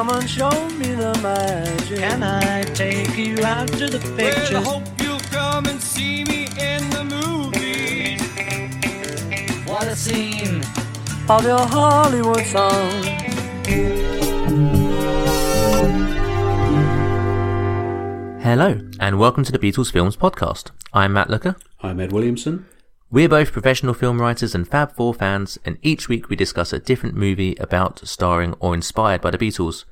Come and show me the magic. Can I take you out to the pictures? Well, I hope you'll come and see me in the movies. What a scene of your Hollywood song. Hello, and welcome to the Beatles Films Podcast. I'm Matt Looker. I'm Ed Williamson. We're both professional film writers and Fab Four fans, and each week we discuss a different movie about, starring, or inspired by the Beatles.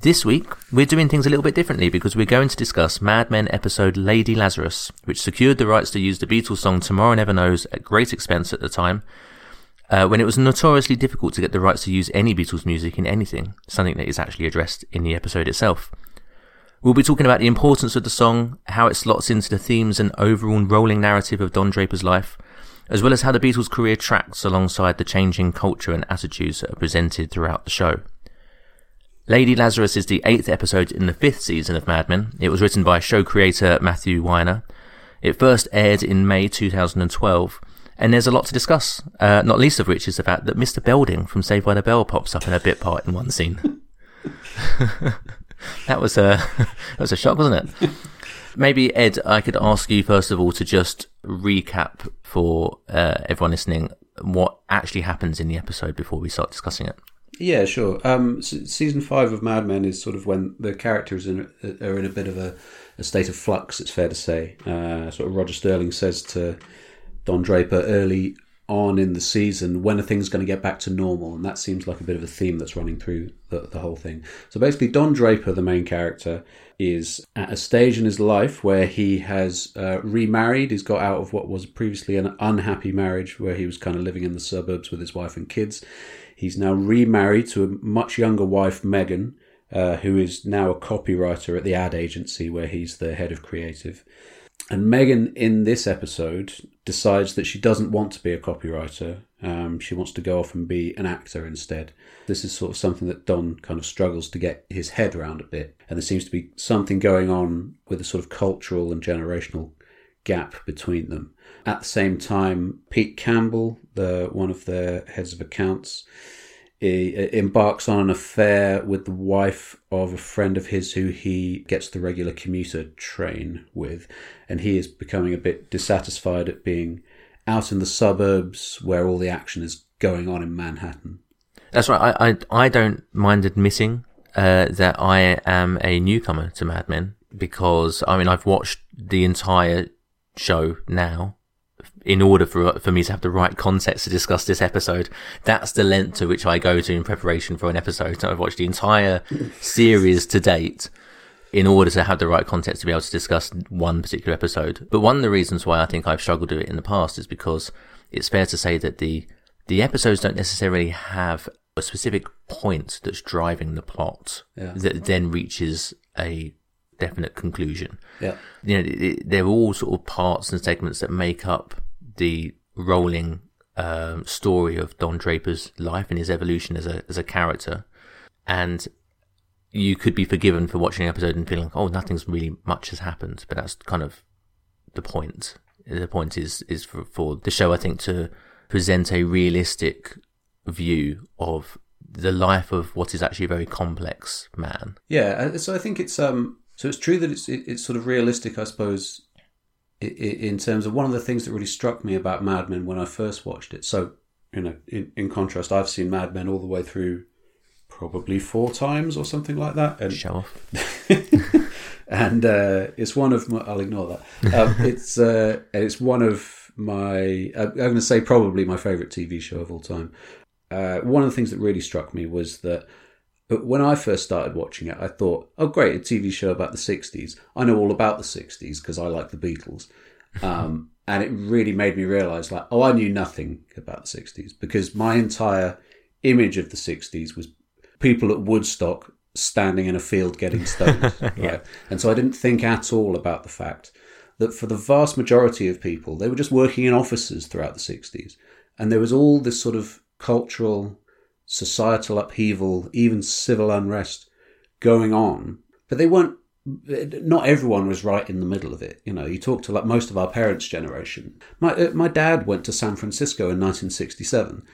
This week, we're doing things a little bit differently because we're going to discuss Mad Men episode Lady Lazarus, which secured the rights to use the Beatles song Tomorrow Never Knows at great expense at the time, uh, when it was notoriously difficult to get the rights to use any Beatles music in anything, something that is actually addressed in the episode itself. We'll be talking about the importance of the song, how it slots into the themes and overall rolling narrative of Don Draper's life, as well as how the Beatles' career tracks alongside the changing culture and attitudes that are presented throughout the show. Lady Lazarus is the eighth episode in the fifth season of Mad Men. It was written by show creator Matthew Weiner. It first aired in May 2012, and there's a lot to discuss, uh, not least of which is the fact that Mr. Belding from Saved by the Bell pops up in a bit part in one scene. that was a that was a shock, wasn't it? Maybe Ed, I could ask you first of all to just recap for uh, everyone listening what actually happens in the episode before we start discussing it. Yeah, sure. Um, s- season five of Mad Men is sort of when the characters in, are in a bit of a, a state of flux. It's fair to say. Uh, sort of Roger Sterling says to Don Draper early on in the season, when are things going to get back to normal? And that seems like a bit of a theme that's running through the, the whole thing. So basically, Don Draper, the main character, is at a stage in his life where he has uh, remarried. He's got out of what was previously an unhappy marriage where he was kind of living in the suburbs with his wife and kids. He's now remarried to a much younger wife, Megan, uh, who is now a copywriter at the ad agency where he's the head of creative. And Megan, in this episode, decides that she doesn't want to be a copywriter. Um, she wants to go off and be an actor instead. This is sort of something that Don kind of struggles to get his head around a bit. And there seems to be something going on with a sort of cultural and generational gap between them. At the same time, Pete Campbell, the one of the heads of accounts, he embarks on an affair with the wife of a friend of his who he gets the regular commuter train with, and he is becoming a bit dissatisfied at being out in the suburbs where all the action is going on in Manhattan. That's right. I I, I don't mind admitting uh, that I am a newcomer to Mad Men because I mean I've watched the entire show now in order for for me to have the right context to discuss this episode. That's the length to which I go to in preparation for an episode. So I've watched the entire series to date in order to have the right context to be able to discuss one particular episode. But one of the reasons why I think I've struggled with it in the past is because it's fair to say that the the episodes don't necessarily have a specific point that's driving the plot Yeah. that then reaches a definite conclusion. Yeah. You know, they're all sort of parts and segments that make up the rolling um, story of Don Draper's life and his evolution as a as a character, and you could be forgiven for watching an episode and feeling, oh, nothing's really much has happened, but that's kind of the point. The point is is for, for the show, I think, to present a realistic view of the life of what is actually a very complex man. Yeah, so I think it's um, so it's true that it's it, it's sort of realistic, I suppose, in terms of one of the things that really struck me about Mad Men when I first watched it. So you know, in, in contrast, I've seen Mad Men all the way through, probably four times or something like that, and Show off. and uh, it's one of my. I'll ignore that. Um, it's uh, it's one of my. I'm going to say probably my favorite TV show of all time. Uh, one of the things that really struck me was that but when I first started watching it, I thought, oh, great, a TV show about the 60s. I know all about the 60s because I like the Beatles. Um, and it really made me realize, like, oh, I knew nothing about the 60s because my entire image of the 60s was people at Woodstock standing in a field getting stoned. right? And so I didn't think at all about the fact that for the vast majority of people, they were just working in offices throughout the 60s. And there was all this sort of cultural societal upheaval, even civil unrest going on. But they weren't, not everyone was right in the middle of it. You know, you talk to like most of our parents' generation. My, uh, my dad went to San Francisco in 1967.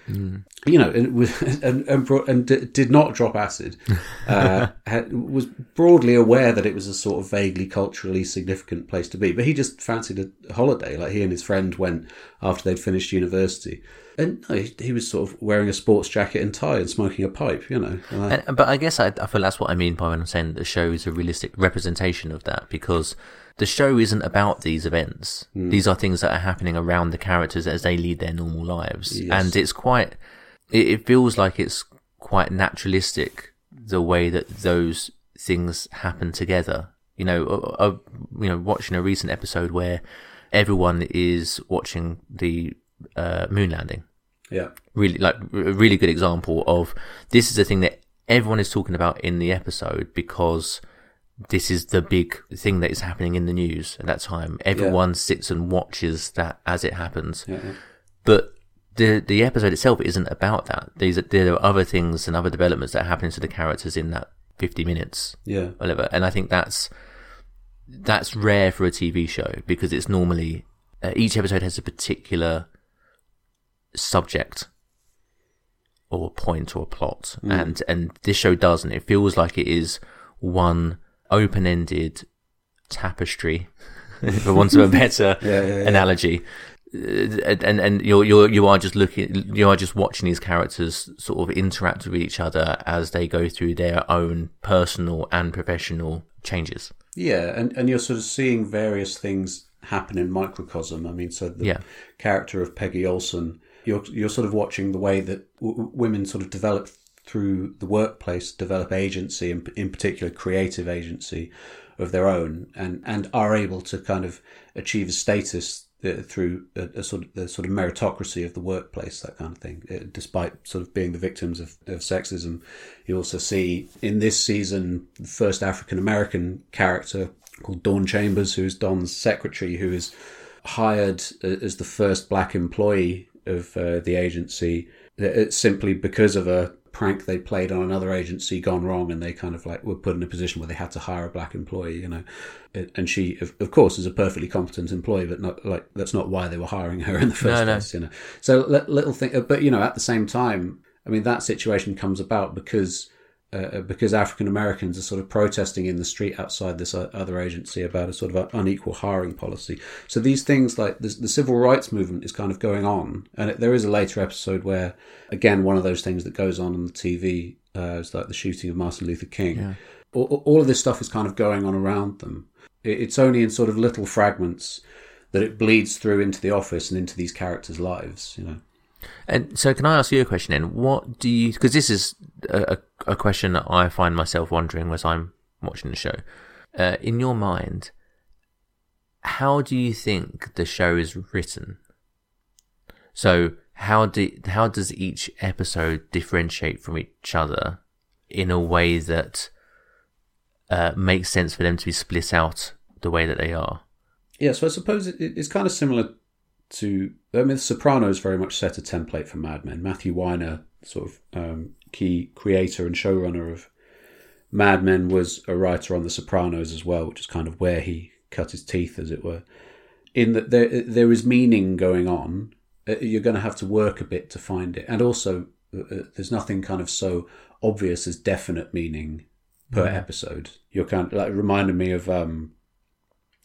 You know, and, was- and, and, bro- and d- did not drop acid. Uh, had, was broadly aware that it was a sort of vaguely culturally significant place to be. But he just fancied a holiday. Like he and his friend went after they'd finished university. And no, he, he was sort of wearing a sports jacket and tie and smoking a pipe, you know. And, but I guess I, I feel that's what I mean by when I'm saying the show is a realistic representation of that because the show isn't about these events. These are things that are happening around the characters as they lead their normal lives. Yes. And it's quite, it, it feels like it's quite naturalistic the way that those things happen together. You know, uh, uh, you know, watching a recent episode where everyone is watching the uh, moon landing yeah. really like a really good example of this is the thing that everyone is talking about in the episode because this is the big thing that is happening in the news at that time. Everyone sits and watches that as it happens. Yeah, yeah. But the the episode itself isn't about that. These are, there are other things and other developments that happen to the characters in that fifty minutes, Yeah. whatever. And I think that's that's rare for a TV show because it's normally uh, each episode has a particular subject or point or a plot, and and this show doesn't. It feels like it is one open-ended tapestry, for want of a better Yeah, yeah, yeah. analogy. Uh, And and you're you're you are just looking you are just watching these characters sort of interact with each other as they go through their own personal and professional changes. Yeah, and, and you're sort of seeing various things happen in microcosm. I mean, so the character of Peggy Olson, you're you're sort of watching the way that w- women sort of develop through the workplace, develop agency, and in particular creative agency of their own, and and are able to kind of achieve a status uh, through a, a sort of the sort of meritocracy of the workplace, that kind of thing. Uh, despite sort of being the victims of, of sexism, you also see in this season the first African American character called Dawn Chambers, who is Don's secretary, who is hired uh, as the first black employee of uh, the agency uh, simply because of a prank they played on another agency gone wrong and they kind of like were put in a position where they had to hire a black employee you know and she of, of course is a perfectly competent employee but not like that's not why they were hiring her in the first No, no. place you know so little thing but you know at the same time i mean that situation comes about because uh, because African Americans are sort of protesting in the street outside this other agency about a sort of unequal hiring policy. So these things like the, the civil rights movement is kind of going on, and it, there is a later episode where, again, one of those things that goes on on the TV uh, is like the shooting of Martin Luther King. All, all of this stuff is kind of going on around them. It, it's only in sort of little fragments that it bleeds through into the office and into these characters' lives. You know. And so, can I ask you a question then? What do you? Because this is a, a, question that I find myself wondering as I'm watching the show. Uh, in your mind, how do you think the show is written? So, how do how does each episode differentiate from each other in a way that uh, makes sense for them to be split out the way that they are? Yeah, so I suppose it, it's kind of similar to. I mean, The Sopranos very much set a template for Mad Men. Matthew Weiner, sort of um, key creator and showrunner of Mad Men, was a writer on The Sopranos as well, which is kind of where he cut his teeth, as it were. In that there there is meaning going on. Uh, you're going to have to work a bit to find it, and also uh, uh, there's nothing kind of so obvious as definite meaning per mm. episode. You're kind of like reminded me of um,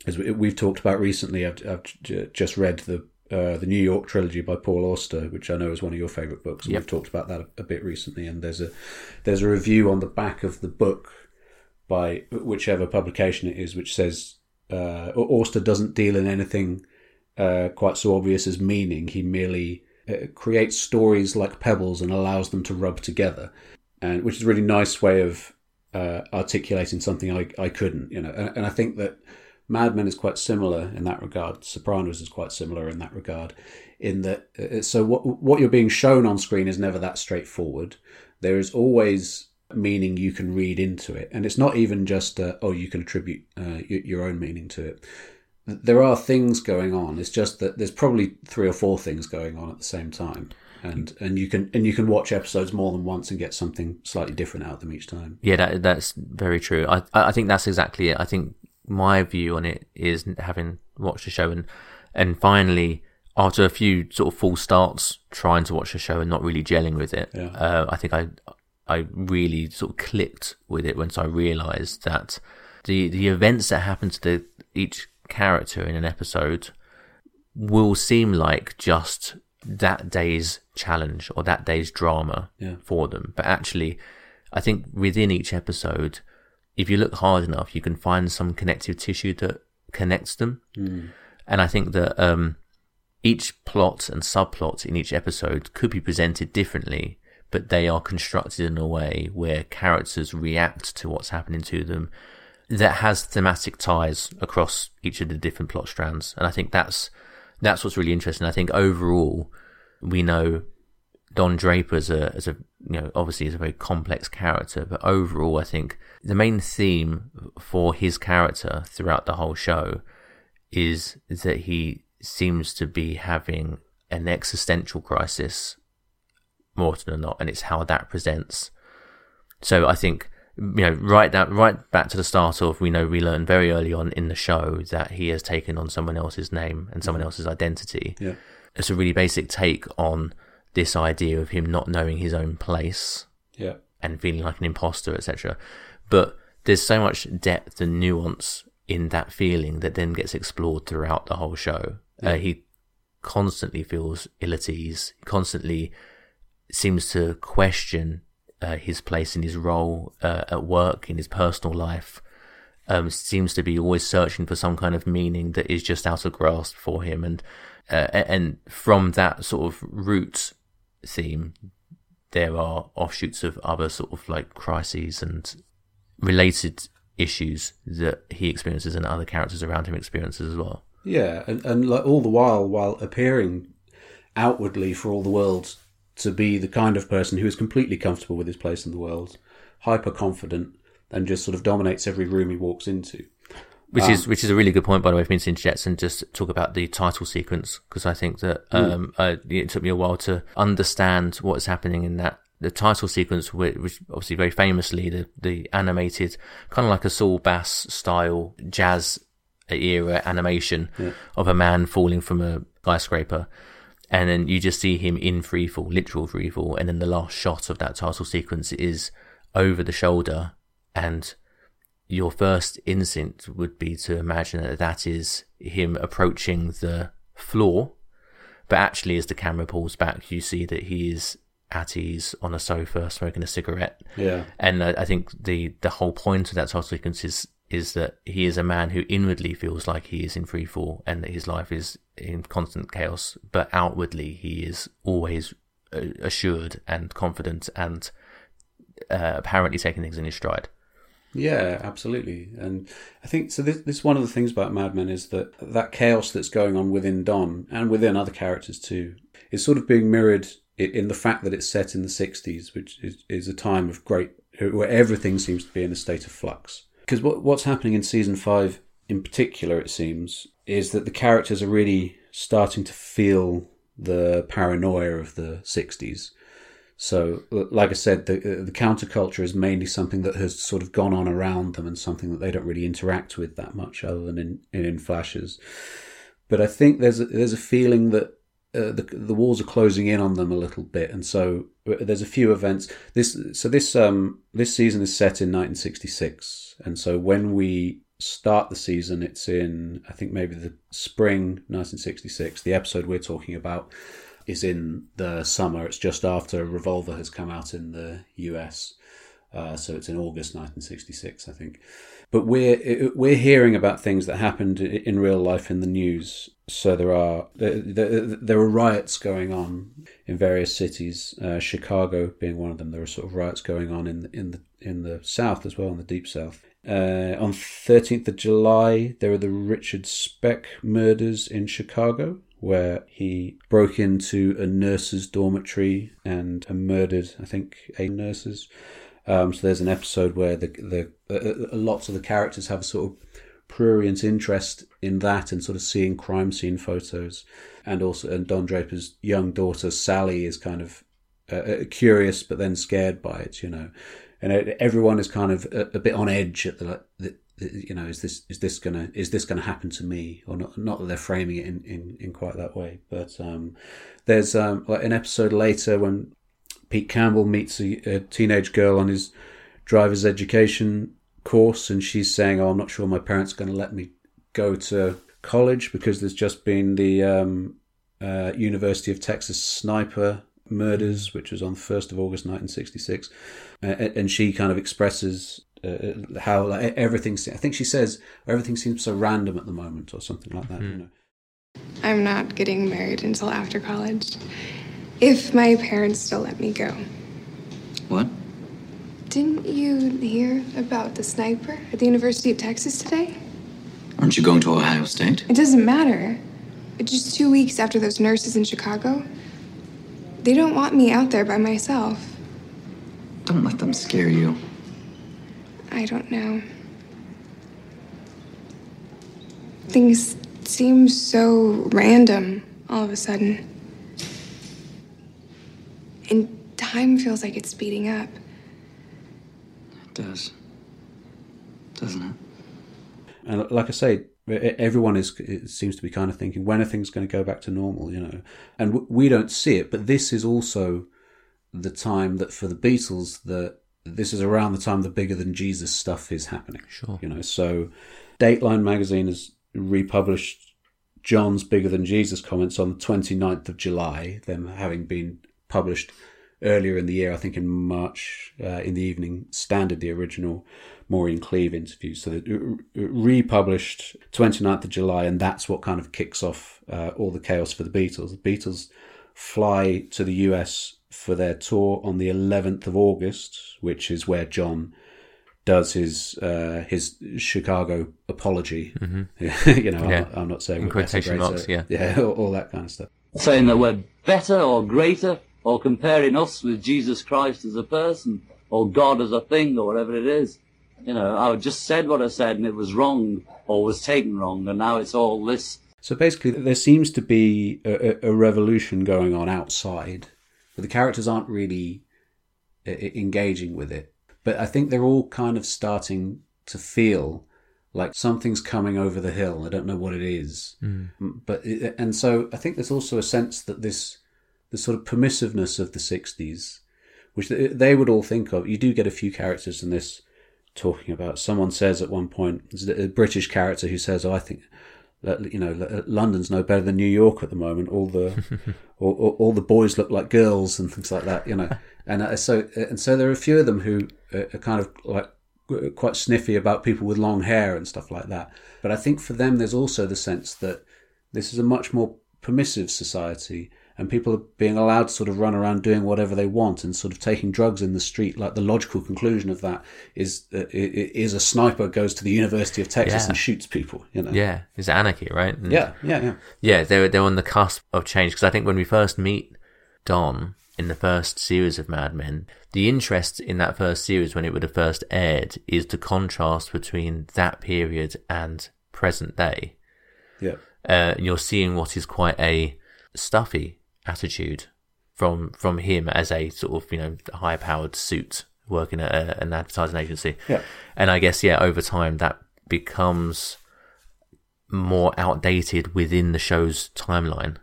as we've talked about recently. I've, I've just read the uh, the New York trilogy by Paul Auster, which I know is one of your favourite books. And yep. We've talked about that a, a, bit recently, and there's a there's a review on the back of the book by whichever publication it is, which says uh, Auster doesn't deal in anything uh, quite so obvious as meaning. He merely uh, creates stories like pebbles and allows them to rub together, and which is a really nice way of uh, articulating something I, I couldn't, you know. And, and I think that Mad Men is quite similar in that regard. Sopranos is quite similar in that regard. In that, uh, so what what you're being shown on screen is never that straightforward. There is always meaning you can read into it, and it's not even just uh, oh you can attribute uh, your own meaning to it. There are things going on. It's just that there's probably three or four things going on at the same time and and you can and you can watch episodes more than once and get something slightly different out of them each time. Yeah, that that's very true. I I think that's exactly it. I think my view on it is having watched the show and and finally after a few sort of false starts trying to watch the show and not really gelling with it, yeah. uh, I think I I really sort of clicked with it once I realised that the the events that happen to the, each character in an episode will seem like just that day's challenge or that day's drama yeah. for them, but actually, I think within each episode if you look hard enough, you can find some connective tissue that connects them. Mm. And I think that um, each plot and subplot in each episode could be presented differently, but they are constructed in a way where characters react to what's happening to them that has thematic ties across each of the different plot strands. And I think that's that's what's really interesting. I think overall, we know Don Draper as a as a you know obviously is a very complex character, but overall, I think the main theme for his character throughout the whole show is that he seems to be having an existential crisis more often than not, and it's how that presents. So I think you know right that right back to the start of we know we learn very early on in the show that he has taken on someone else's name and someone mm-hmm. else's identity. Yeah. It's a really basic take on this idea of him not knowing his own place yeah. and feeling like an imposter, etc. But there's so much depth and nuance in that feeling that then gets explored throughout the whole show. Yeah. Uh, he constantly feels ill at ease, constantly seems to question uh, his place in his role uh, at work, in his personal life. Um, seems to be always searching for some kind of meaning that is just out of grasp for him, and uh, and from that sort of root theme, there are offshoots of other sort of like crises and related issues that he experiences and other characters around him experiences as well. Yeah, and, and like all the while, while appearing outwardly for all the world to be the kind of person who is completely comfortable with his place in the world, hyper confident, and just sort of dominates every room he walks into. Which um, is which is a really good point, by the way, for me to interject and just talk about the title sequence because I think that hmm. um, uh, it took me a while to understand what is happening in that the title sequence, which obviously very famously the the animated kind of like a Saul Bass style jazz era animation yeah. of a man falling from a skyscraper. And then you just see him in freefall, literal freefall, and then the last shot of that title sequence is over the shoulder and your first instinct would be to imagine that that is him approaching the floor. But actually, as the camera pulls back, you see that he is at ease on a sofa smoking a cigarette. Yeah. And uh, I think the, the whole point of that title sequence is is that he is a man who inwardly feels like he is in free fall and that his life is in constant chaos, but outwardly he is always uh, assured and confident and uh, apparently taking things in his stride. Yeah, absolutely. And I think so. This, this one of the things about Mad Men is that that chaos that's going on within Don and within other characters too is sort of being mirrored in the fact that it's set in the 60s, which is, is a time of great, where everything seems to be in a state of flux. Because what, what's happening in season five in particular, it seems, is that the characters are really starting to feel the paranoia of the 60s. So, like I said, the the counterculture is mainly something that has sort of gone on around them and something that they don't really interact with that much, other than in in flashes. But I think there's a, there's a feeling that uh, the the walls are closing in on them a little bit, and so uh, there's a few events. This so this um this season is set in 1966, and so when we start the season, it's in I think maybe the spring 1966. The episode we're talking about is in the summer. It's just after Revolver has come out in the US. Uh, so it's in August 1966, I think. But we're we're hearing about things that happened in real life in the news. So there are there, there are riots going on in various cities. Uh, Chicago being one of them. There are sort of riots going on in in the in the south as well, in the deep south. Uh, on 13th of July, there are the Richard Speck murders in Chicago where he broke into a nurse's dormitory and murdered, I think, eight nurses. Um, so there's an episode where the the uh, lots of the characters have a sort of prurient interest in that and sort of seeing crime scene photos, and also and Don Draper's young daughter Sally is kind of uh, uh curious but then scared by it, you know, and everyone is kind of a, a bit on edge at the, the you know, is this is this gonna is this gonna happen to me or not? Not that they're framing it in, in, in quite that way, but um, there's um, like an episode later when Pete Campbell meets a, a, teenage girl on his driver's education course, and she's saying, "Oh, I'm not sure my parents are going to let me go to college because there's just been the um, uh, University of Texas sniper murders, which was on the first of August 1966." Uh, and she kind of expresses uh, how like, everything. I think she says everything seems so random at the moment, or something like that. Mm. You hmm. know. I'm not getting married until after college, if my parents still let me go. What? Didn't you hear about the sniper at the University of Texas today? Aren't you going to Ohio State? It doesn't matter. It's just two weeks after those nurses in Chicago. They don't want me out there by myself. Don't let them scare you. I don't know. Things seem so random all of a sudden. And time feels like it's speeding up. It does. Doesn't it? And like I say, everyone is seems to be kind of thinking when are things going to go back to normal, you know? And we don't see it, but this is also the time that for the Beatles that this is around the time the bigger than Jesus stuff is happening. Sure. You know, so Dateline magazine has republished John's bigger than Jesus comments on the 29th of July, them having been published earlier in the year, I think in March, uh, in the Evening Standard, the original Maureen Cleave interview. So it republished 29th of July, and that's what kind of kicks off uh, all the chaos for the Beatles. The Beatles fly to the US for their tour on the 11th of August, which is where John does his uh, his Chicago apology. Mm-hmm. you know, yeah. I'm, I'm, not saying in quotation marks, yeah, yeah, all, all, that kind of stuff. Saying that we're better or greater, or comparing us with Jesus Christ as a person, or God as a thing, or whatever it is. You know, I just said what I said, and it was wrong, or was taken wrong, and now it's all this. So basically, there seems to be a, a revolution going on outside but the characters aren't really uh, engaging with it. But I think they're all kind of starting to feel like something's coming over the hill. I don't know what it is, mm. but it, and so I think there's also a sense that this the sort of permissiveness of the '60s, which they would all think of. You do get a few characters in this talking about. Someone says at one point, a British character who says, "Oh, I think you know, London's no better than New York at the moment. All the all, all, the boys look like girls and things like that, you know. And uh, so and so there are a few of them who are kind of like uh, quite sniffy about people with long hair and stuff like that. But I think for them, there's also the sense that this is a much more permissive society and people are being allowed to sort of run around doing whatever they want and sort of taking drugs in the street. Like the logical conclusion of that is uh, is a sniper goes to the University of Texas Yeah. and shoots people. You know. Yeah, it's anarchy, right? And- Yeah, yeah, yeah. Yeah, they're they're on the cusp of change because I think when we first meet Don in the first series of Mad Men, the interest in that first series when it would have first aired is the contrast between that period and present day. Yeah. Uh, you're seeing what is quite a stuffy attitude from from him as a sort of you know high powered suit working at a, an advertising agency. Yeah. And I guess yeah, over time that becomes more outdated within the show's timeline.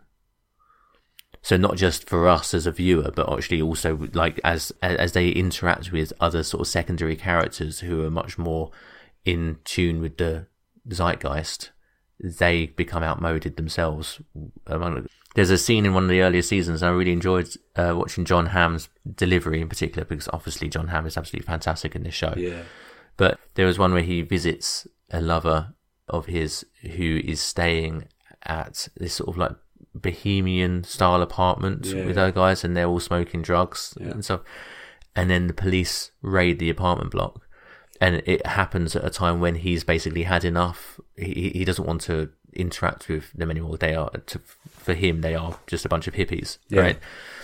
So not just for us as a viewer, but actually also like as as they interact with other sort of secondary characters who are much more in tune with the zeitgeist, they become outmoded themselves. There's a scene in one of the earlier seasons. I really enjoyed uh, watching Jon Hamm's delivery in particular because obviously Jon Hamm is absolutely fantastic in this show. Yeah. But there was one where he visits a lover of his who is staying at this sort of like bohemian style apartment Yeah, with yeah. her guys, and they're all smoking drugs Yeah. and stuff. And then the police raid the apartment block, and it happens at a time when he's basically had enough. He he doesn't want to interact with them anymore. They are to, for him, they are just a bunch of hippies, Yeah. right?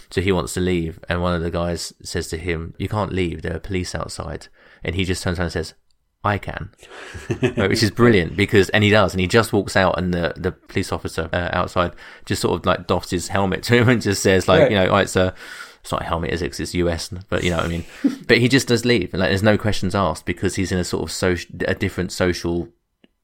So he wants to leave, and one of the guys says to him, "You can't leave. There are police outside." And he just turns around and says, "I can," Right, which is brilliant because, and he does, and he just walks out, and the the police officer uh, outside just sort of like doffs his helmet to him and just says, like, Right. you know, oh, it's a. It's not a helmet, is it? 'Cause it's US, but you know what I mean. but he just does leave, and like, there's no questions asked because he's in a sort of social, a different social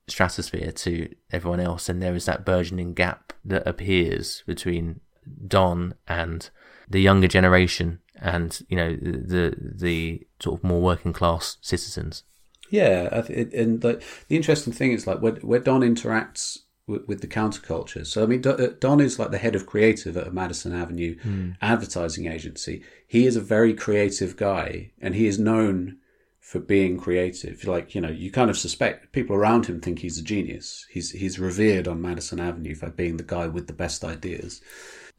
stratosphere to everyone else, and there is that burgeoning gap that appears between Don and the younger generation, and you know the the sort of more working class citizens. Yeah, and like the interesting thing is like where, where Don interacts with, with the counterculture. So I mean, uh, Don is like the head of creative at a Madison Avenue advertising agency. He is a very creative guy, and he is known for being creative. Like you know, you kind of suspect people around him think he's a genius. He's he's revered on Madison Avenue for being the guy with the best ideas.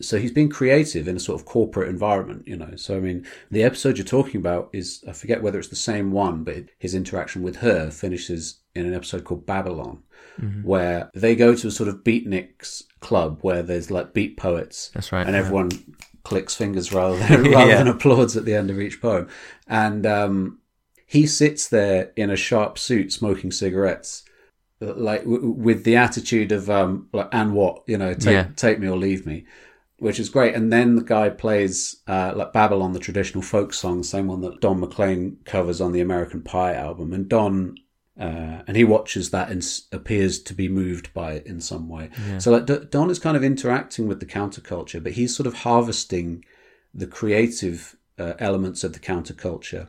So he's been creative in a sort of corporate environment, you know. So I mean, the episode you're talking about is I forget whether it's the same one, but it, his interaction with her finishes in an episode called Babylon, where they go to a sort of beatniks club where there's like beat poets. That's right, and yeah. everyone clicks fingers rather than rather Yeah. than applauds at the end of each poem, and um, he sits there in a sharp suit smoking cigarettes like w- with the attitude of um like and what? You know take Yeah. take me or leave me which is great. And then the guy plays uh like babylon the traditional folk song same one that don mclean covers on the american pie album. And don uh, and he watches that and s- appears to be moved by it in some way. So, like, D- Don is kind of interacting with the counterculture, but he's sort of harvesting the creative uh, elements of the counterculture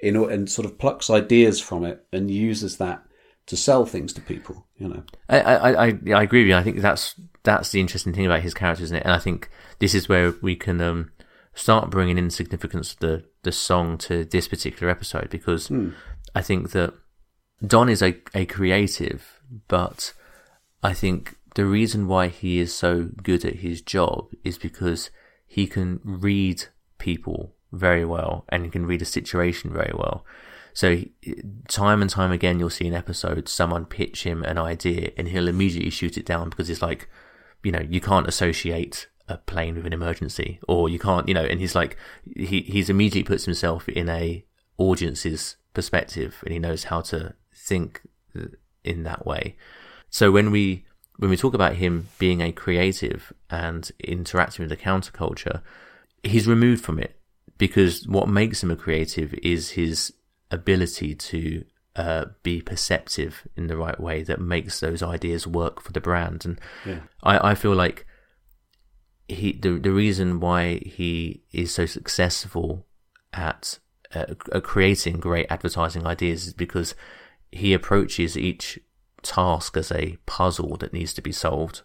in, and sort of plucks ideas from it and uses that to sell things to people. You know, I, I, I, I agree with you. I think that's that's the interesting thing about his character, isn't it? And I think this is where we can um, start bringing in significance of the the song to this particular episode because I think that Don is a, a creative, but I think the reason why he is so good at his job is because he can read people very well and can read a situation very well. So time and time again, you'll see in episodes someone pitch him an idea and he'll immediately shoot it down because it's like, you know, you can't associate a plane with an emergency or you can't, you know, and he's like, he, he's immediately puts himself in a audience's perspective and he knows how to think in that way. So when we, when we talk about him being a creative and interacting with the counterculture, he's removed from it because what makes him a creative is his ability to uh, be perceptive in the right way that makes those ideas work for the brand. And Yeah. I, I feel like he the the reason why he is so successful at uh, at creating great advertising ideas is because he approaches each task as a puzzle that needs to be solved,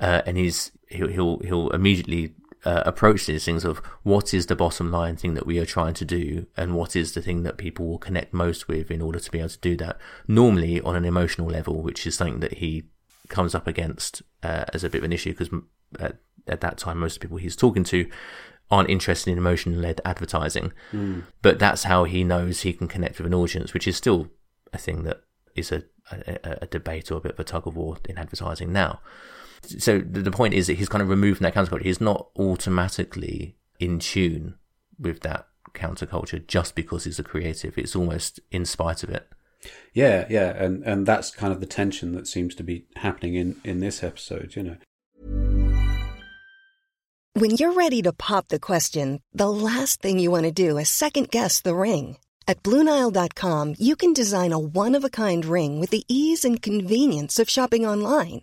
uh, and he's he'll, he'll he'll immediately uh, approach these things of what is the bottom line thing that we are trying to do and what is the thing that people will connect most with in order to be able to do that. Normally on an emotional level which is something that he comes up against uh, as a bit of an issue because at, at, that time most people he's talking to aren't interested in emotion led advertising. Mm. but that's how he knows he can connect with an audience which is still a thing that is a, a, a debate or a bit of a tug of war in advertising now so the, the point is that he's kind of removed from that counterculture. He's not automatically in tune with that counterculture just because he's a creative. It's almost in spite of it. Yeah, yeah, and and that's kind of the tension that seems to be happening in in this episode. You know, When you're ready to pop the question, the last thing you want to do is second guess the ring. At BlueNile.com, you can design a one of a kind ring with the ease and convenience of shopping online.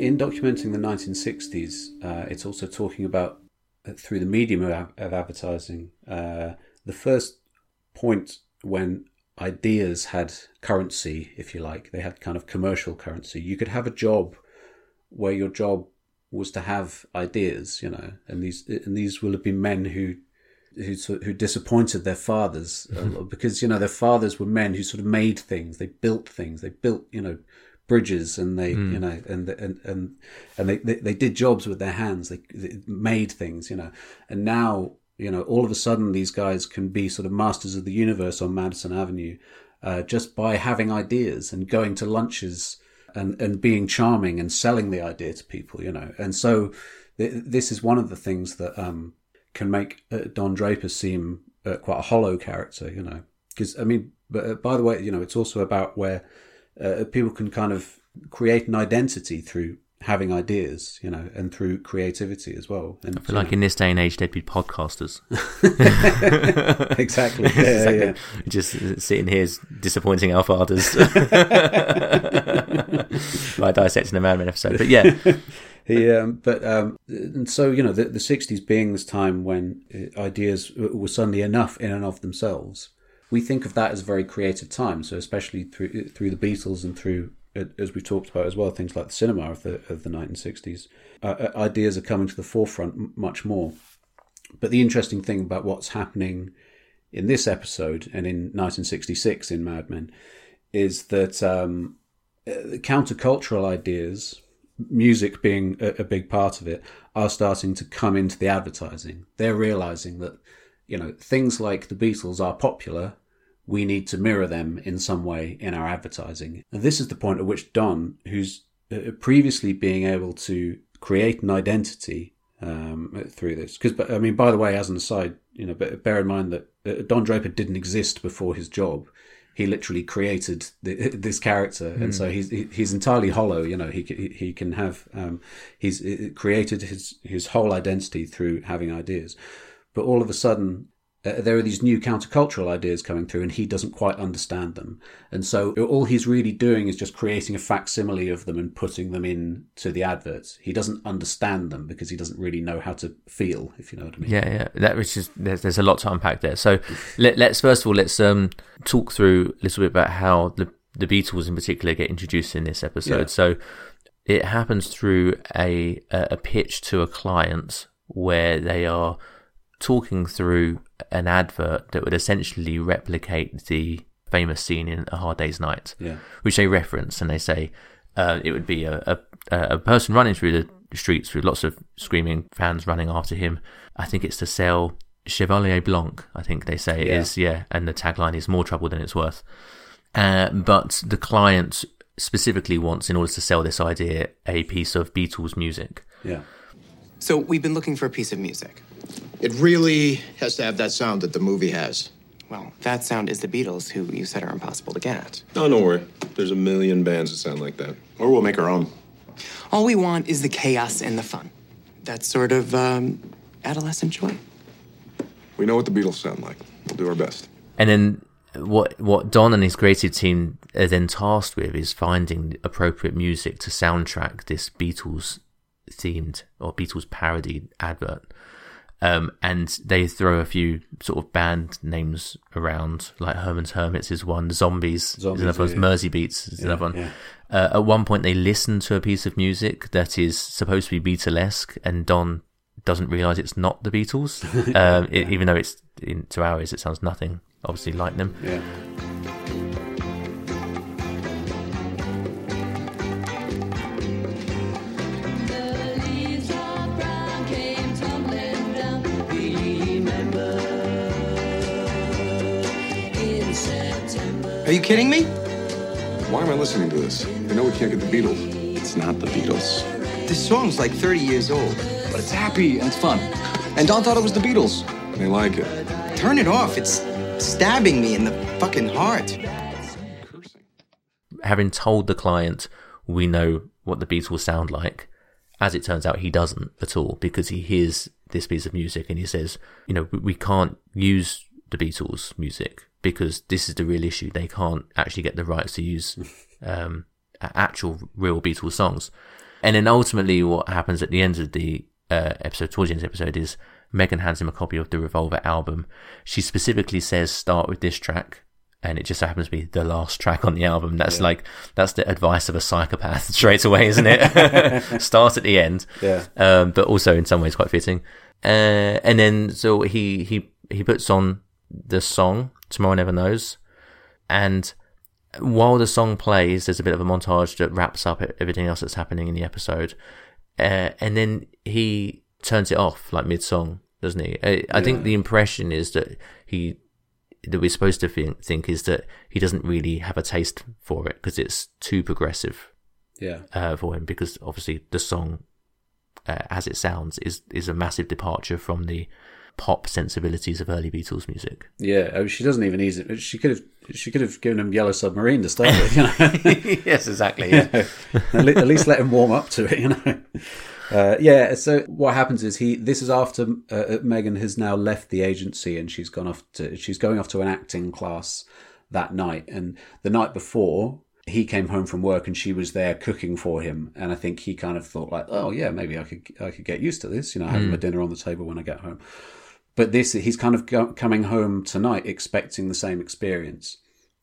In documenting the 1960s, uh, it's also talking about uh, through the medium of, of advertising uh, the first point when ideas had currency, if you like. They had kind of commercial currency. You could have a job where your job was to have ideas, you know, and these and these will have been men who who who disappointed their fathers uh, because you know their fathers were men who sort of made things, they built things, they built you know bridges and they Hmm. you know and and and and they, they they did jobs with their hands. They, they made things you know. And now you know all of a sudden these guys can be sort of masters of the universe on Madison Avenue uh, just by having ideas and going to lunches and and being charming and selling the idea to people you know. And so th- this is one of the things that um can make uh, Don Draper seem uh, quite a hollow character you know. Because I mean but uh, by the way you know it's also about where uh, people can kind of create an identity through having ideas, you know, and through creativity as well. And I feel like in this day and age, they'd be podcasters. Exactly. Yeah, Exactly. yeah. Just sitting here disappointing our fathers by dissecting the Mad Men episode. But yeah, he, um, but um, and so you know, the, the '60s being this time when uh, ideas were suddenly enough in and of themselves, we think of that as a very creative time. So especially through through the Beatles and through, uh, as we talked about as well, things like the cinema of the of the 1960s, uh, uh, ideas are coming to the forefront much more. But the interesting thing about what's happening in this episode and in 1966 in Mad Men is that um, uh, countercultural ideas, music being a, a big part of it, are starting to come into the advertising. They're realizing that you know things like the Beatles are popular. We need to mirror them in some way in our advertising. And this is the point at which Don, who's uh, previously being able to create an identity um, through this, because I mean, by the way, as an aside, you know, but bear in mind that uh, Don Draper didn't exist before his job. He literally created the, this character, and Hmm. so he's he's entirely hollow. You know, he he he can have um, he's uh, created his his whole identity through having ideas, but all of a sudden uh, there are these new countercultural ideas coming through, and he doesn't quite understand them. And so all he's really doing is just creating a facsimile of them and putting them into the adverts. He doesn't understand them because he doesn't really know how to feel, if you know what I mean. yeah, yeah. That was just there's, there's a lot to unpack there. So let, let's first of all let's um talk through a little bit about how the the Beatles in particular get introduced in this episode. Yeah. So it happens through a a a pitch to a client where they are talking through an advert that would essentially replicate the famous scene in A Hard Day's Night, Yeah. which they reference and they say uh, it would be a, a a person running through the streets with lots of screaming fans running after him. I think it's to sell Chevalier Blanc, I think they say it Yeah. is, yeah, and the tagline is more trouble than it's worth. Uh, but the client specifically wants, in order to sell this idea, a piece of Beatles music. Yeah. So we've been looking for a piece of music. It really has to have that sound that the movie has. Well, that sound is the Beatles, who you said are impossible to get. Oh, don't worry. There's a million bands that sound like that. Or we'll make our own. All we want is the chaos and the fun. That sort of um, adolescent joy. We know what the Beatles sound like. We'll do our best. And then what what Don and his creative team are then tasked with is finding appropriate music to soundtrack this Beatles themed or Beatles parodied advert. Um, and they throw a few sort of band names around, like Herman's Hermits is one, Zombies, Zombies, is another one, yeah. Merseybeats is Yeah, another one. yeah. Uh, at one point, they listen to a piece of music that is supposed to be Beatlesque, and Don doesn't realize it's not the Beatles, um, it, even though it's in, to our ears it sounds nothing obviously like them. Are you kidding me? Why am I listening to this? I know we can't get the Beatles. It's not the Beatles. This song's like 30 years old. But it's happy and it's fun. And Don thought it was the Beatles. They like it. Turn it off. It's stabbing me in the fucking heart. Having told the client we know what the Beatles sound like, as it turns out, he doesn't at all because he hears this piece of music and he says, you know, we- we can't use the Beatles music because this is the real issue. They can't actually get the rights to use um, actual real Beatles songs. And then ultimately, what happens at the end of the uh, episode, towards the end of the episode, is Megan hands him a copy of the Revolver album. She specifically says, "Start with this track." And it just happens to be the last track on the album. That's Yeah. like that's the advice of a psychopath straight away, isn't it? Start at the end, Yeah. um, but also in some ways quite fitting. Uh, and then so he he he puts on the song "Tomorrow Never Knows," and while the song plays, there's a bit of a montage that wraps up everything else that's happening in the episode, uh, and then he turns it off like mid song, doesn't he? I, I think the impression is that he that we're supposed to think, think is that he doesn't really have a taste for it because it's too progressive Yeah. uh, for him because obviously the song uh, as it sounds is is a massive departure from the pop sensibilities of early Beatles music. Yeah, oh, she doesn't even ease it. She could have. She could have given him Yellow Submarine to start with. You know? yes, exactly. Yeah. at least let him warm up to it. You know. Uh, yeah. So what happens is he. This is after uh, Megan has now left the agency and she's gone off to. She's going off to an acting class that night, and the night before. He came home from work and she was there cooking for him, and I think he kind of thought like, "Oh yeah, maybe I could I could get used to this, you know, having Mm. my dinner on the table when I get home." But this, he's kind of go, coming home tonight expecting the same experience.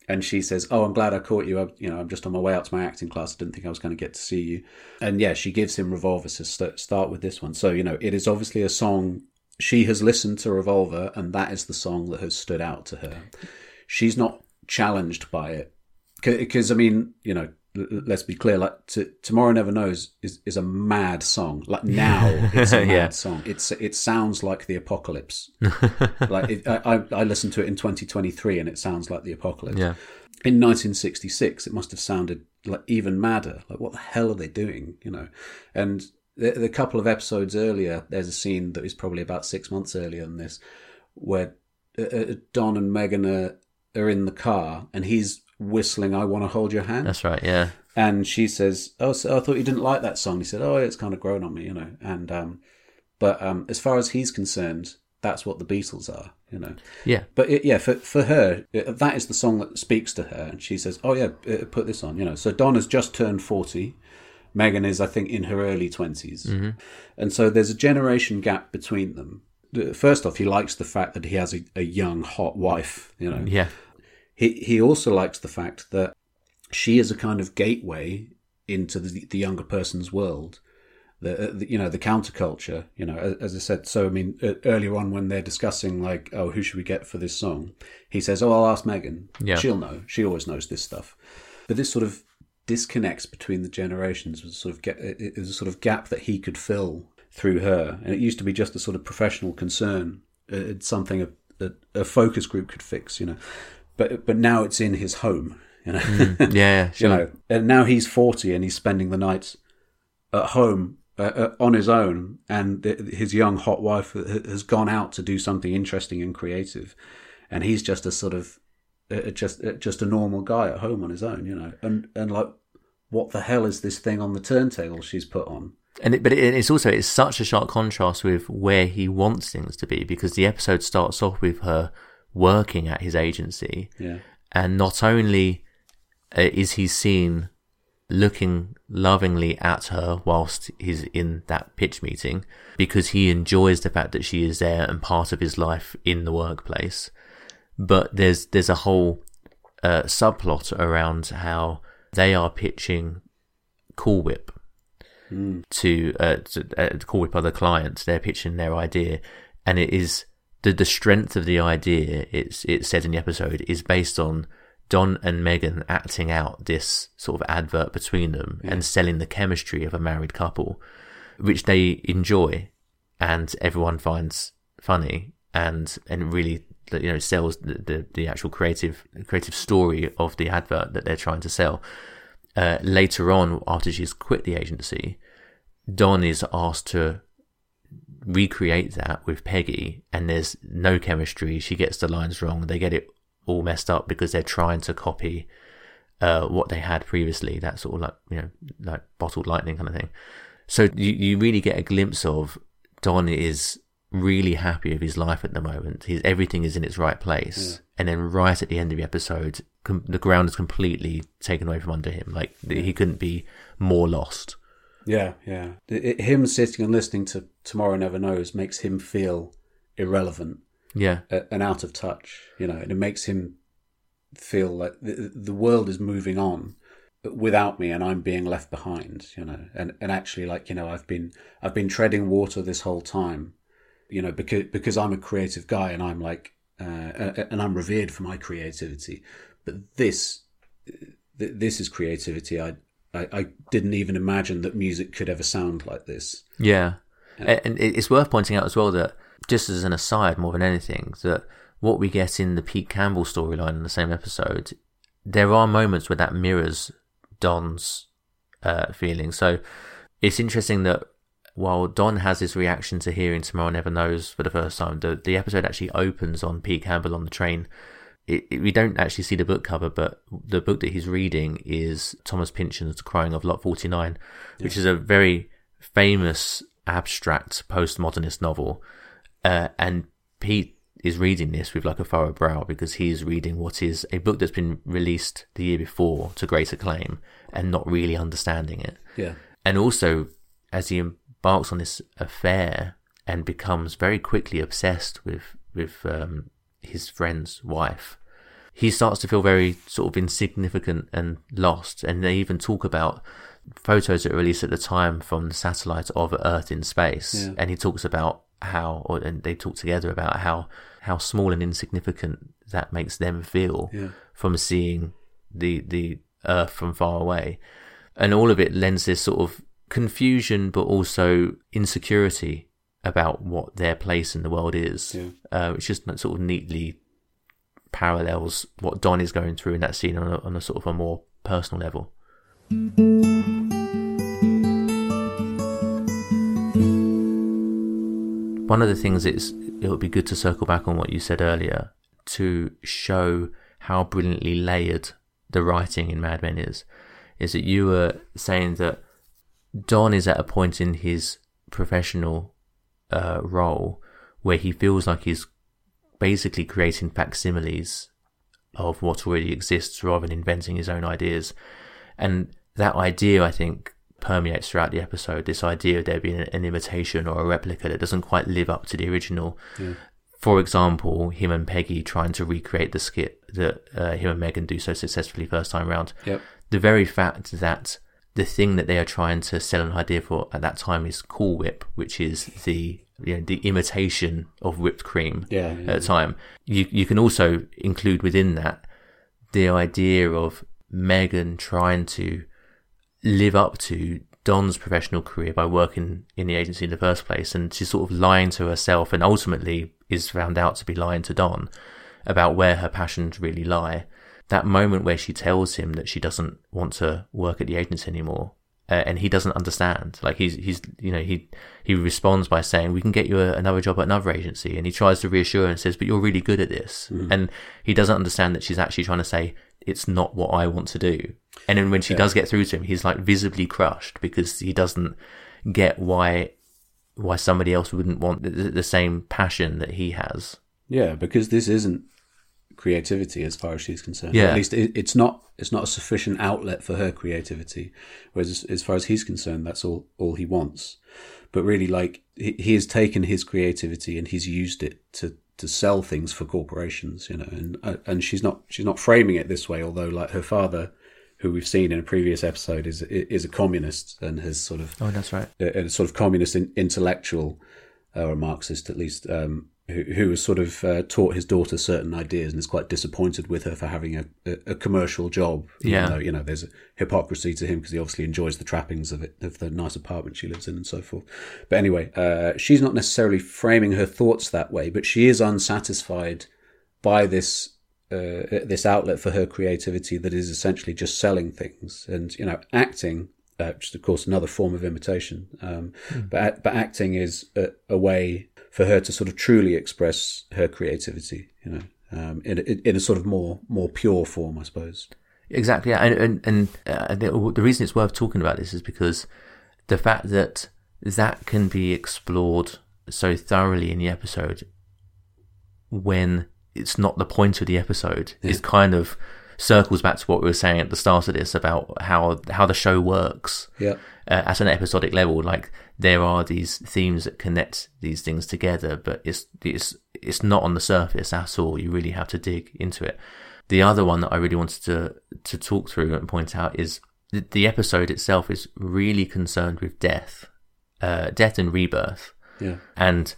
And she says, "Oh, I'm glad I caught you. I, you know, I'm just on my way out to my acting class. I didn't think I was going to get to see you." And yeah, she gives him Revolver. Says, "St- "Start with this one." So you know, it is obviously a song. She has listened to Revolver, and that is the song that has stood out to her. She's not challenged by it because I mean, you know, let's be clear. Like, "Tomorrow Never Knows" is is a mad song. Like now, it's a mad Yeah. song. It's it sounds like the apocalypse. like it, I, I I listened to it in 2023, and it sounds like the apocalypse. Yeah. In 1966, it must have sounded like even madder. Like what the hell are they doing? You know, and the, the couple of episodes earlier, there's a scene that is probably about six months earlier than this, where uh, uh, Don and Megan are, are in the car, and he's whistling "I Want to Hold Your Hand." That's right. Yeah. And she says, "Oh, so I thought you didn't like that song." He said, "Oh, it's kind of grown on me, you know." And um, but um, as far as he's concerned, that's what the Beatles are, you know. Yeah. But it, yeah, for for her, it, that is the song that speaks to her, and she says, "Oh yeah, uh, put this on," you know. So Don has just turned forty. Megan is, I think, in her early 20s. Mhm. And so there's a generation gap between them. First off, he likes the fact that he has a, a young, hot wife, you know. Yeah. He, he also likes the fact that she is a kind of gateway into the, the younger person's world. The, uh, the you know the counterculture you know as, as I said so I mean earlier on when they're discussing like oh who should we get for this song he says oh I'll ask Megan Yeah. she'll know she always knows this stuff but this sort of disconnects between the generations was sort of get it was a sort of gap that he could fill through her and it used to be just a sort of professional concern uh, it's something a, a, a focus group could fix, you know. But but now it's in his home, you know. Mm, yeah, sure. you know, and now he's forty and he's spending the nights at home uh, uh, on his own, and th- his young hot wife has gone out to do something interesting and creative, and he's just a sort of uh, just uh, just a normal guy at home on his own, you know. And and like, what the hell is this thing on the turntable she's put on? And it, but it, it's also it's such a sharp contrast with where he wants things to be because the episode starts off with her working at his agency, Yeah. and not only uh, is he seen looking lovingly at her whilst he's in that pitch meeting because he enjoys the fact that she is there and part of his life in the workplace but there's there's a whole uh, subplot around how they are pitching Cool Whip Mm. to uh, to, uh, Cool Whip other clients. They're pitching their idea, and it is the the strength of the idea. It's it's said in the episode is based on Don and Megan acting out this sort of advert between them Yeah. and selling the chemistry of a married couple, which they enjoy, and everyone finds funny and and really you know sells the, the, the actual creative creative story of the advert that they're trying to sell. Uh, later on, after she's quit the agency, Don is asked to recreate that with Peggy, and there's no chemistry. She gets the lines wrong. They get it all messed up because they're trying to copy uh, what they had previously. That sort of like you know like bottled lightning kind of thing. So you you really get a glimpse of Don is really happy with his life at the moment. His everything is in its right place, and then right at the end of the episode, com- the ground is completely taken away from under him. Like he couldn't be more lost. Yeah, yeah. It- him sitting and listening to Tomorrow Never Knows makes him feel irrelevant Yeah. uh, and out of touch, you know, and it makes him feel like the, the world is moving on without me and I'm being left behind, you know. And and actually like, you know, I've been I've been treading water this whole time, you know, because because I'm a creative guy and I'm like uh, and I'm revered for my creativity. But this this is creativity. I, I I didn't even imagine that music could ever sound like this. Yeah. A- And it's worth pointing out as well that, just as an aside more than anything, that what we get in the Pete Campbell storyline in the same episode, there are moments where that mirrors Don's uh, feeling. So it's interesting that while Don has this reaction to hearing Tomorrow Never Knows for the first time, the, the episode actually opens on Pete Campbell on the train. It, it- we don't actually see the book cover, but the book that he's reading is Thomas Pynchon's Crying of Lot 49, which is a very famous abstract postmodernist novel. Uh, and Pete is reading this with like a furrowed brow because he's reading what is a book that's been released the year before to great acclaim and not really understanding it. Yeah. And also, as he embarks on this affair and becomes very quickly obsessed with with um, his friend's wife, he starts to feel very sort of insignificant and lost. And they even talk about photos that were released at the time from the satellite of Earth in space, Yeah. and he talks about how, or and they talk together about how how small and insignificant that makes them feel Yeah. from seeing the the Earth from far away, and all of it lends this sort of confusion, but also insecurity about what their place in the world is. Yeah. Uh, which just sort of neatly parallels what Don is going through in that scene on a, on a sort of a more personal level. One of the things it's it would be good to circle back on what you said earlier to show how brilliantly layered the writing in Mad Men is, is that you were saying that Don is at a point in his professional uh, role where he feels like he's basically creating facsimiles of what already exists rather than inventing his own ideas. And that idea, I think, permeates throughout the episode. This idea of there being an imitation or a replica that doesn't quite live up to the original. Yeah. For example, him and Peggy trying to recreate the skit that uh, him and Megan do so successfully first time round. Yep. The very fact that the thing that they are trying to sell an idea for at that time is Cool Whip, which is the you know, the imitation of whipped cream Yeah, yeah, at the time. You you can also include within that the idea of Megan trying to live up to Don's professional career by working in the agency in the first place, and she's sort of lying to herself, and ultimately is found out to be lying to Don about where her passions really lie. That moment where she tells him that she doesn't want to work at the agency anymore, uh, and he doesn't understand. Like he's he's you know he he responds by saying, "We can get you a, another job at another agency," and he tries to reassure her and says, "But you're really good at this," Mhm. and he doesn't understand that she's actually trying to say, "It's not what I want to do." And then when she Yeah. does get through to him, he's like visibly crushed because he doesn't get why why somebody else wouldn't want the, the same passion that he has. Yeah, because this isn't creativity as far as she's concerned. Yeah. At least it, it's not. It's not a sufficient outlet for her creativity. Whereas, as, as far as he's concerned, that's all all he wants. But really, like he, he has taken his creativity and he's used it to to sell things for corporations. You know, and uh, and she's not she's not framing it this way. Although, like her father. Who we've seen in a previous episode is is a communist and has sort of Oh, that's right. a, a sort of communist in, intellectual uh, or Marxist at least, um, who, who has sort of uh, taught his daughter certain ideas and is quite disappointed with her for having a, a, a commercial job. even Yeah. though, you know, there's a hypocrisy to him because he obviously enjoys the trappings of it, of the nice apartment she lives in and so forth. But anyway, uh, she's not necessarily framing her thoughts that way, but she is unsatisfied by this uh, this outlet for her creativity that is essentially just selling things and you know acting uh, which of course another form of imitation um, Mm. but but acting is a, a way for her to sort of truly express her creativity you know um, in, in a sort of more more pure form I suppose Exactly, and and, and uh, the, the reason it's worth talking about this is because the fact that that can be explored so thoroughly in the episode when it's not the point of the episode is kind of circles back to what we were saying at the start of this about how how the show works. Yeah. Uh, at an episodic level, like there are these themes that connect these things together, but it's it's it's not on the surface at all. You really have to dig into it. The other one that I really wanted to to talk through and point out is the, the episode itself is really concerned with death, uh, death and rebirth. Yeah. And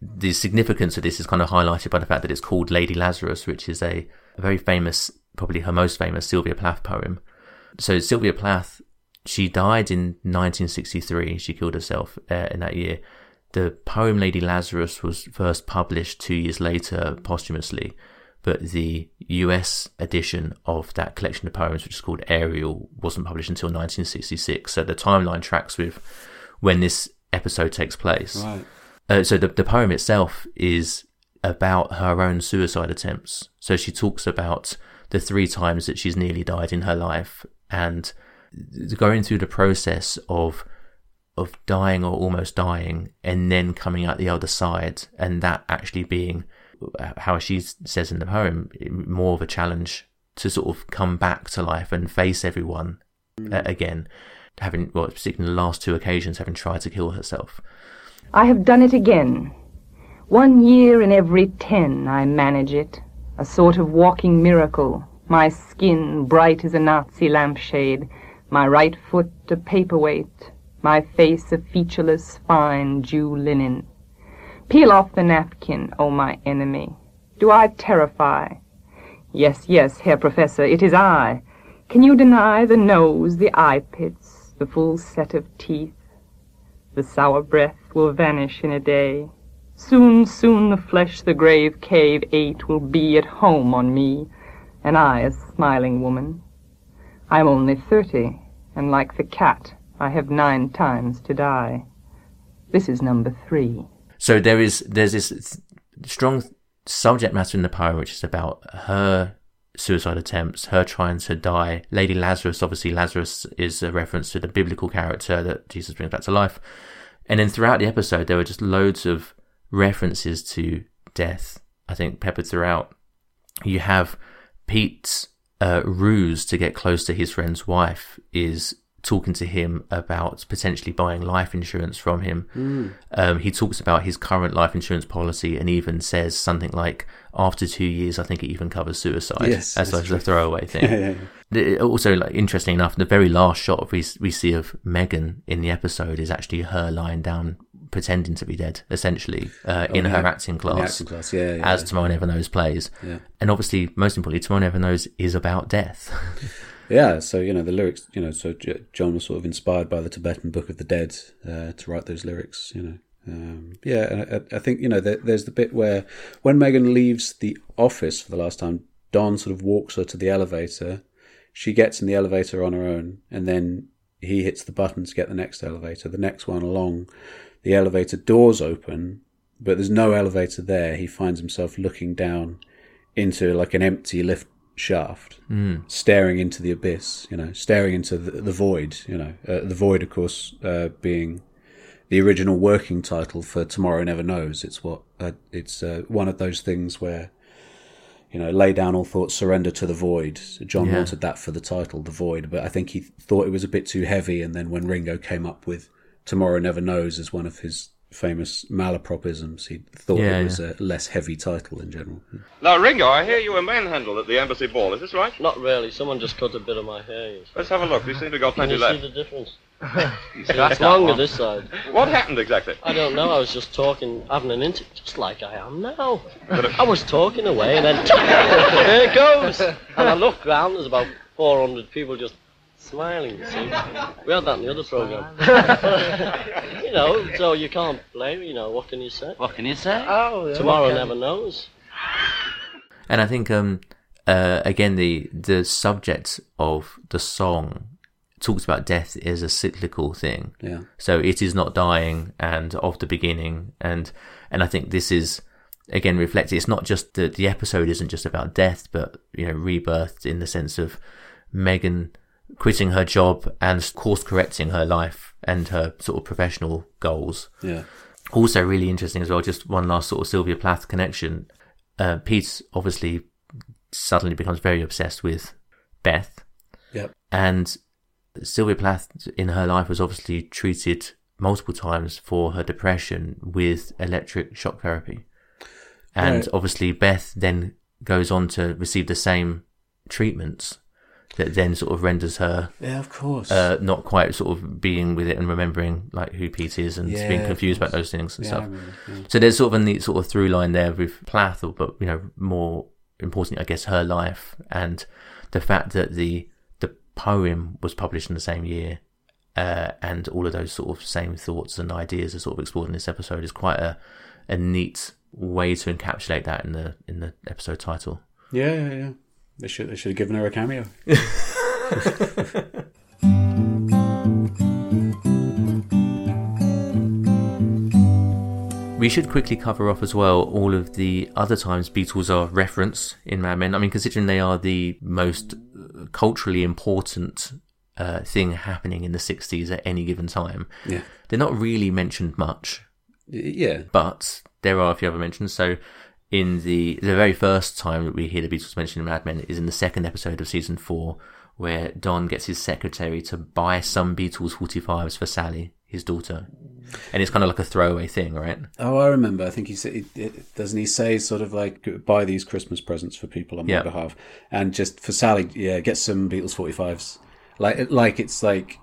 the significance of this is kind of highlighted by the fact that it's called Lady Lazarus, which is a, a very famous, probably her most famous Sylvia Plath poem. So Sylvia Plath, she died in 1963. She killed herself uh, in that year. The poem Lady Lazarus was first published two years later posthumously, but the US edition of that collection of poems, which is called Ariel, wasn't published until 1966. So the timeline tracks with when this episode takes place. Right. Uh, so the the poem itself is about her own suicide attempts. So she talks about the three times that she's nearly died in her life and going through the process of of dying or almost dying and then coming out the other side and that actually being how she says in the poem more of a challenge to sort of come back to life and face everyone uh, again having well particularly the last two occasions having tried to kill herself I have done it again. One year in every ten I manage it, a sort of walking miracle. My skin bright as a Nazi lampshade, my right foot a paperweight, my face a featureless, fine Jew linen. Peel off the napkin, O my enemy. Do I terrify? Yes, yes, Herr Professor, it is I. Can you deny the nose, the eye pits, the full set of teeth? The sour breath will vanish in a day. Soon, soon the flesh the grave cave ate will be at home on me, and I a smiling woman. I am only thirty, and like the cat, I have nine times to die. This is number three. So there is there's this strong subject matter in the poem which is about her suicide attempts, her trying to die. Lady Lazarus, obviously Lazarus is a reference to the biblical character that Jesus brings back to life. And then throughout the episode there were just loads of references to death, I think peppered throughout. You have Pete's uh, ruse to get close to his friend's wife is talking to him about potentially buying life insurance from him. Mm. Um, he talks about his current life insurance policy and even says something like, after two years, I think it even covers suicide Yes, as like true. a throwaway thing. Yeah, yeah, The- Also, like interesting enough, the very last shot we we see of Megan in the episode is actually her lying down, pretending to be dead, essentially uh, Oh, in in her acting class, acting class, yeah, yeah, as yeah. Tomorrow Never Knows plays. Yeah. And obviously, most importantly, Tomorrow Never Knows is about death. Yeah, so you know the lyrics. You know, so J- John was sort of inspired by the Tibetan Book of the Dead uh, to write those lyrics. You know, um, yeah, I, I think you know there, there's the bit where when Megan leaves the office for the last time, Don sort of walks her to the elevator. She gets in the elevator on her own, and then he hits the button to get the next elevator. The next one along, the elevator doors open, but there's no elevator there. He finds himself looking down into like an empty lift shaft, Mm. staring into the abyss. You know, staring into the, the void. You know, uh, the void, of course, uh, being the original working title for Tomorrow Never Knows. It's what uh, it's uh, one of those things where you know, lay down all thoughts, surrender to the void. John Yeah. wanted that for the title, the void, but I think he thought it was a bit too heavy. And then when Ringo came up with Tomorrow Never Knows is one of his famous malapropisms, he thought Yeah, it was yeah. a less heavy title in general. Now, Ringo, I hear you were manhandled at the embassy ball. Is this right? Not really. Someone just cut a bit of my hair. Let's have a look. We seem to got Can plenty you left. see the difference? He's See, it's longer this side. What happened exactly? I don't know. I was just talking, having an interview, just like I am now. I was talking away, and then there it goes. And I looked round. There's about 400 people just smiling. You see, we had that in the other program. you know, so you can't blame. You know, what can you say? What can you say? Oh, yeah. tomorrow What never knows. And I think, um, uh, again, the the subject of the song talks about death as a cyclical thing. Yeah. So it is not dying and of the beginning, and and I think this is again reflected. It's not just the the episode isn't just about death, but you know, rebirth in the sense of Megan quitting her job and course correcting her life and her sort of professional goals. Yeah. Also, really interesting as well. Just one last sort of Sylvia Plath connection. Uh, Pete obviously suddenly becomes very obsessed with Beth. Yep. And Sylvia Plath in her life was obviously treated multiple times for her depression with electric shock therapy. And Right. obviously Beth then goes on to receive the same treatments that then sort of renders her Yeah, of course. uh, not quite sort of being with it and remembering like who Pete is and Yeah, being confused about those things and Yeah, I stuff. yeah. So there's sort of a neat sort of through line there with Plath, or- but you know more importantly, I guess her life and the fact that the the poem was published in the same year. Uh, and all of those sort of same thoughts and ideas are sort of explored in this episode is quite a a neat way to encapsulate that in the in the episode title. Yeah, yeah, yeah. They should they should have given her a cameo. We should quickly cover off as well all of the other times Beatles are referenced in Mad Men. I mean, considering they are the most uh, culturally important uh, thing happening in the 60s at any given time, Yeah. they're not really mentioned much. Yeah. But there are a few other mentions. So, in the the very first time that we hear the Beatles mentioned in Mad Men is in the second episode of season four, where Don gets his secretary to buy some Beatles 45s for Sally, his daughter. And it's kind of like a throwaway thing, right? Oh, I remember. I think he said, doesn't he say sort of like buy these Christmas presents for people on my behalf, and just for Sally, yeah, get some Beatles forty fives, like like it's like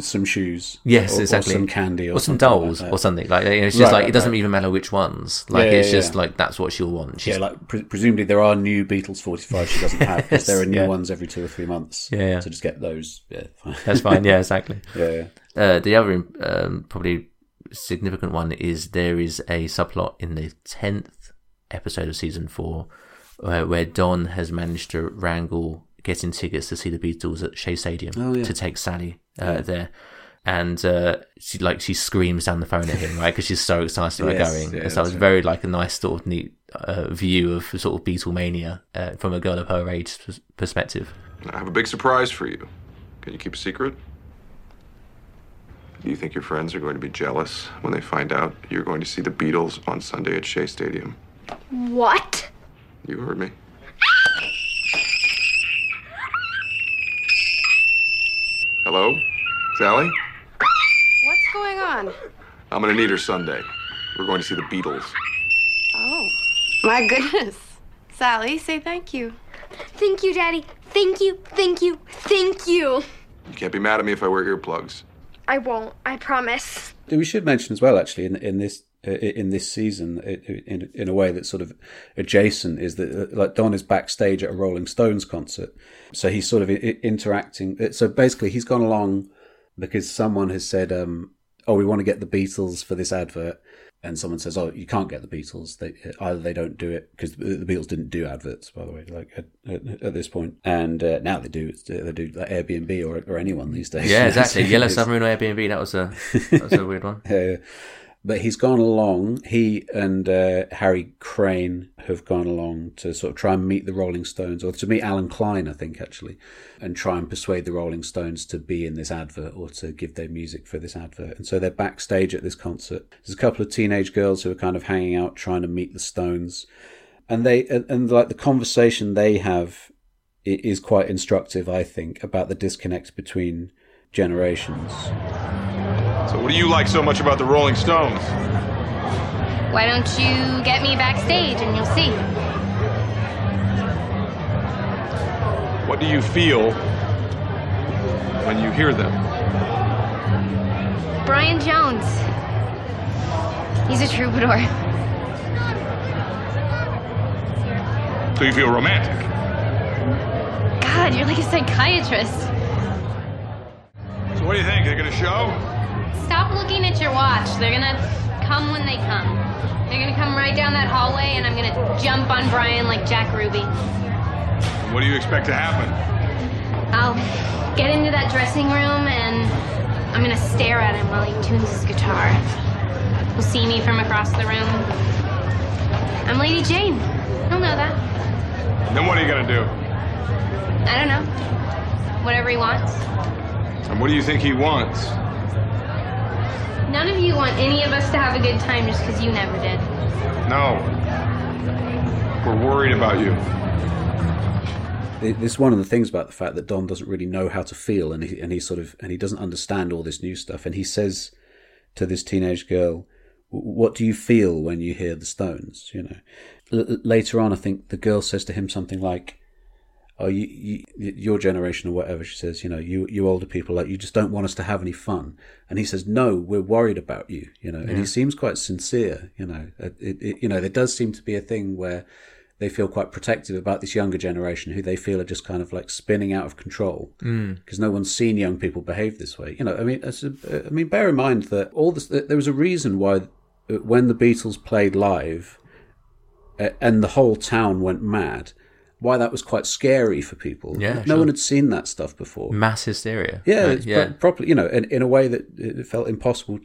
some shoes, Yes, or, exactly. or some candy, or, or some something like dolls, or something like. It's just Right, like right, it doesn't right. even matter which ones. Like Yeah, it's yeah, just yeah. like that's what she'll want. She's, yeah, like pre- presumably there are new Beatles forty five she doesn't have because there are new ones every two or three months. Yeah, so just get those. Yeah, fine. That's fine. Yeah, exactly. yeah, yeah. Uh, the other um, probably significant one is there is a subplot in the tenth episode of season four uh, where Don has managed to wrangle getting tickets to see the Beatles at Shea Stadium Oh, yeah. to take Sally uh, Yeah. there. And uh, she like she screams down the phone at him, right? Because she's so excited about Yes, going. yeah, and so it was that's very like a nice sort of neat uh, view of sort of Beatlemania uh, from a girl of her age perspective. I have a big surprise for you. Can you keep a secret? Do you think your friends are going to be jealous when they find out you're going to see the Beatles on Sunday at Shea Stadium? What? You heard me. Hello? Sally? What's going on? I'm going to need her Sunday. We're going to see the Beatles. Oh, my goodness. Sally, say thank you. Thank you, Daddy. Thank you, thank you, thank you. You can't be mad at me if I wear earplugs. I won't, I promise. We should mention as well, actually, in in this i- in this season in in a way that's sort of adjacent is that uh, like Don is backstage at a Rolling Stones concert, so he's sort of interacting. uh, So basically, he's gone along because someone has said, um, "Oh, we want to get the Beatles for this advert." And someone says, "Oh, you can't get the Beatles. They either they don't do it because the Beatles didn't do adverts, by the way, like at, at, at this point, and uh, now they do. They do like Airbnb or, or anyone these days. Yeah, exactly. Yellow Submarine or Airbnb. That was a that was a weird one. yeah, yeah. But he's gone along. He and uh, Harry Crane have gone along to sort of try and meet the Rolling Stones, or to meet Allen Klein, I think, actually, and try and persuade the Rolling Stones to be in this advert or to give their music for this advert. And so they're backstage at this concert. There's a couple of teenage girls who are kind of hanging out, trying to meet the Stones, and they and, and like the conversation they have is quite instructive, I think, about the disconnect between generations. So, what do you like so much about the Rolling Stones? Why don't you get me backstage and you'll see? What do you feel when you hear them? Brian Jones. He's a troubadour. So you feel romantic? God, you're like a psychiatrist. So, what do you think? They're gonna show? Stop looking at your watch. They're gonna come when they come. They're gonna come right down that hallway, and I'm gonna jump on Brian like Jack Ruby. What do you expect to happen? I'll get into that dressing room, and I'm gonna stare at him while he tunes his guitar. He'll see me from across the room. I'm Lady Jane. He'll know that. Then what are you gonna do? I don't know. Whatever he wants. And what do you think he wants? None of you want any of us to have a good time just because you never did. No. We're worried about you. It- It's one of the things about the fact that Don doesn't really know how to feel, and he and he sort of and he doesn't understand all this new stuff. And he says to this teenage girl, "What do you feel when you hear the Stones?" You know. L- l- later on, I think the girl says to him something like, "Oh, you, you, your generation or whatever." She says, "You know, you you older people like you just don't want us to have any fun." And he says, "No, we're worried about you." You know, and he seems quite sincere. You know, it, it, it- you know, there does seem to be a thing where they feel quite protective about this younger generation who they feel are just kind of like spinning out of control Mm. because no one's seen young people behave this way. You know, I mean, a, I mean, bear in mind that all this, there was a reason why uh, when the Beatles played live uh, and the whole town went mad, why that was quite scary for people. Yeah, no sure. one had seen that stuff before. Mass hysteria. Yeah, Right, yeah. pro- properly, you know, in, in a way that it felt impossible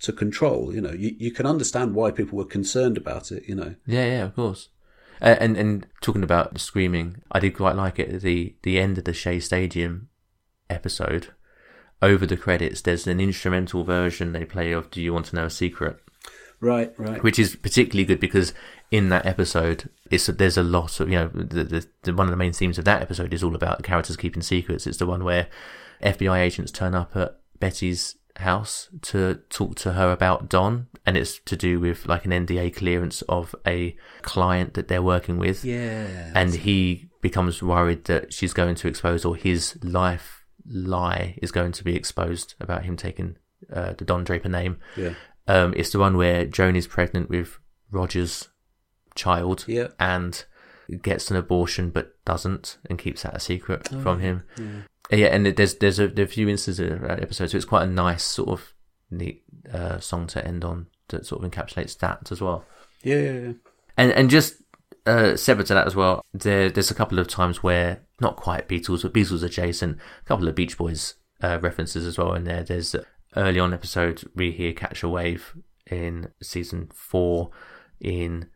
to control. You know, you, you can understand why people were concerned about it. You know, Yeah, yeah, of course. Uh, and and talking about the screaming, I did quite like it. The the end of the Shea Stadium episode, over the credits, there's an instrumental version they play of "Do You Want to Know a Secret," right, right, which is particularly good because in that episode, it's there's a lot of you know the, the, the one of the main themes of that episode is all about characters keeping secrets. It's the one where FBI agents turn up at Betty's house to talk to her about Don, and it's to do with like an NDA clearance of a client that they're working with. Yeah. and he becomes worried that she's going to expose or his life lie is going to be exposed about him taking uh, the Don Draper name. Yeah. Um, it's the one where Joan is pregnant with Roger's child Yeah. and gets an abortion but doesn't and keeps that a secret Oh, from him. yeah. Uh, Yeah, and there's there's a, a few instances of that episode, so it's quite a nice sort of neat uh, song to end on that sort of encapsulates that as well. Yeah, yeah, yeah. And and just uh, separate to that as well, there there's a couple of times where not quite Beatles, but Beatles adjacent, a couple of Beach Boys uh, references as well in there. There's uh, early on episode we hear "Catch a Wave" in season four, in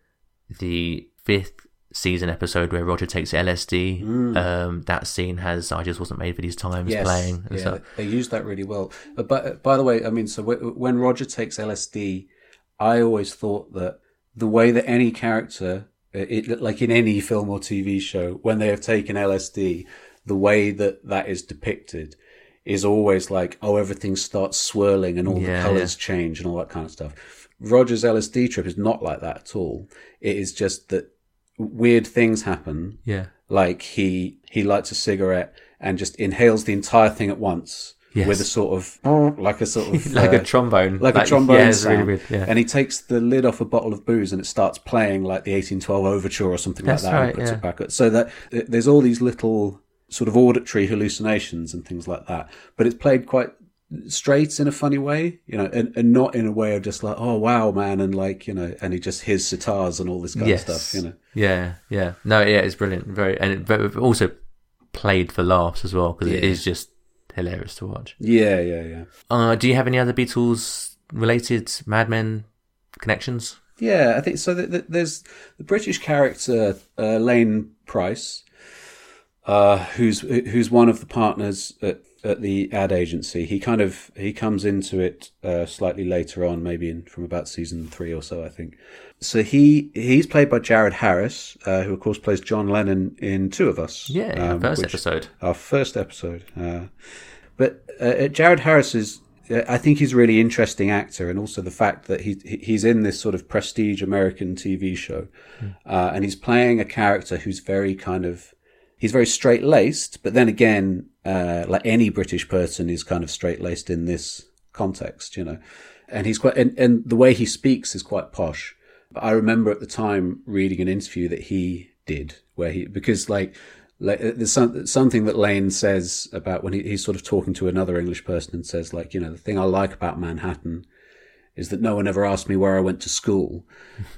the fifth season episode where Roger takes LSD. Mm. Um, that scene has "I Just Wasn't Made for These Times" Yes, playing and yeah, stuff. they used that really well. Uh, But uh, by the way, I mean, so w- when Roger takes LSD, I always thought that the way that any character, uh, it, like in any film or TV show, when they have taken LSD, the way that that is depicted is always like, oh, everything starts swirling and all Yeah, the colors yeah. change and all that kind of stuff. Roger's LSD trip is not like that at all. It is just that weird things happen Yeah. like he he lights a cigarette and just inhales the entire thing at once Yes. with a sort of like a sort of Like a uh, trombone. like, Like- a trombone yeah, it's really sound. weird, yeah. And he takes the lid off a bottle of booze and it starts playing like the 1812 overture or something That's like that. right, and puts it back. So that there's all these little sort of auditory hallucinations and things like that. But it's played quite straight in a funny way, you know, and, and not in a way of just like, oh wow, man, and like you know, and he just hears sitars and all this kind yes. of stuff, you know. Yeah, yeah. No, yeah, it's brilliant. Very, and it, but also played for laughs as well because it Yeah. is just hilarious to watch. Yeah, yeah, yeah. Uh, do you have any other Beatles related Mad Men connections? Yeah, I think so. th th there's the British character uh, Lane Price, uh, who's who's one of the partners at, at the ad agency. He kind of he comes into it uh, slightly later on, maybe in from about season three or so, I think. So he he's played by Jared Harris, uh, who of course plays John Lennon in Two of Us. Yeah, our first episode. Our first episode. Uh, but uh, Jared Harris is, uh, I think he's a really interesting actor, and also the fact that he he- he's in this sort of prestige American TV show, uh, and he's playing a character who's very kind of he's very straight laced, but then again, uh, like any British person is kind of straight laced in this context, you know, and he's quite and, and the way he speaks is quite posh. But I remember at the time reading an interview that he did where he because like like uh, there's some, something that Lane says about when he, he's sort of talking to another English person and says like you know the thing I like about Manhattan is that no one ever asked me where I went to school.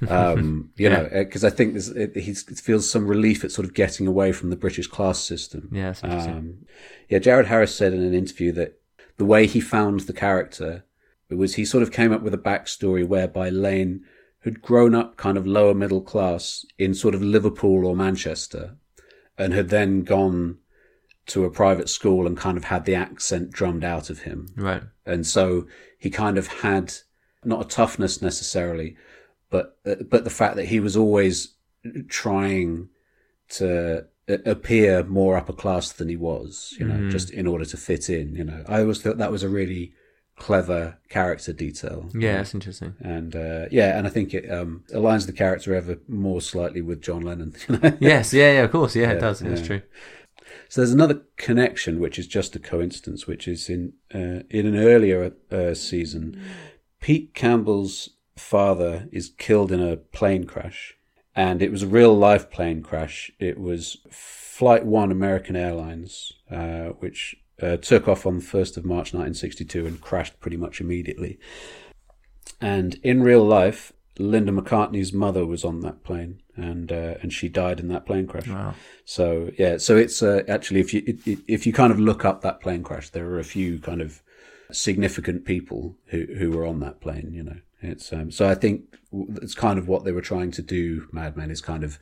Um, you Yeah. know, because I think there's, it, he feels some relief at sort of getting away from the British class system. Yeah. Um, yeah, Jared Harris said in an interview that the way he found the character was he sort of came up with a backstory whereby Lane had grown up kind of lower middle class in sort of Liverpool or Manchester and had then gone to a private school and kind of had the accent drummed out of him. Right. And so he kind of had not a toughness necessarily, but uh, but the fact that he was always trying to uh, appear more upper class than he was, you know, Mhm. just in order to fit in. You know, I always thought that was a really clever character detail. Yeah, that's interesting. And uh, yeah, and I think it um, aligns the character ever more slightly with John Lennon. you know? Yes, yeah, yeah, of course, yeah, it does, that's true. So there's another connection, which is just a coincidence, which is in uh, in an earlier uh, season, Pete Campbell's father is killed in a plane crash, and it was a real life plane crash. It was Flight One American Airlines, uh, which uh, took off on the first of March 1962 and crashed pretty much immediately. And in real life, Linda McCartney's mother was on that plane, and uh, and she died in that plane crash. Wow. So yeah, so it's uh, actually if you it, it, if you kind of look up that plane crash, there are a few kind of significant people who who were on that plane. You know, it's um, so I think it's kind of what they were trying to do. Mad Men is kind of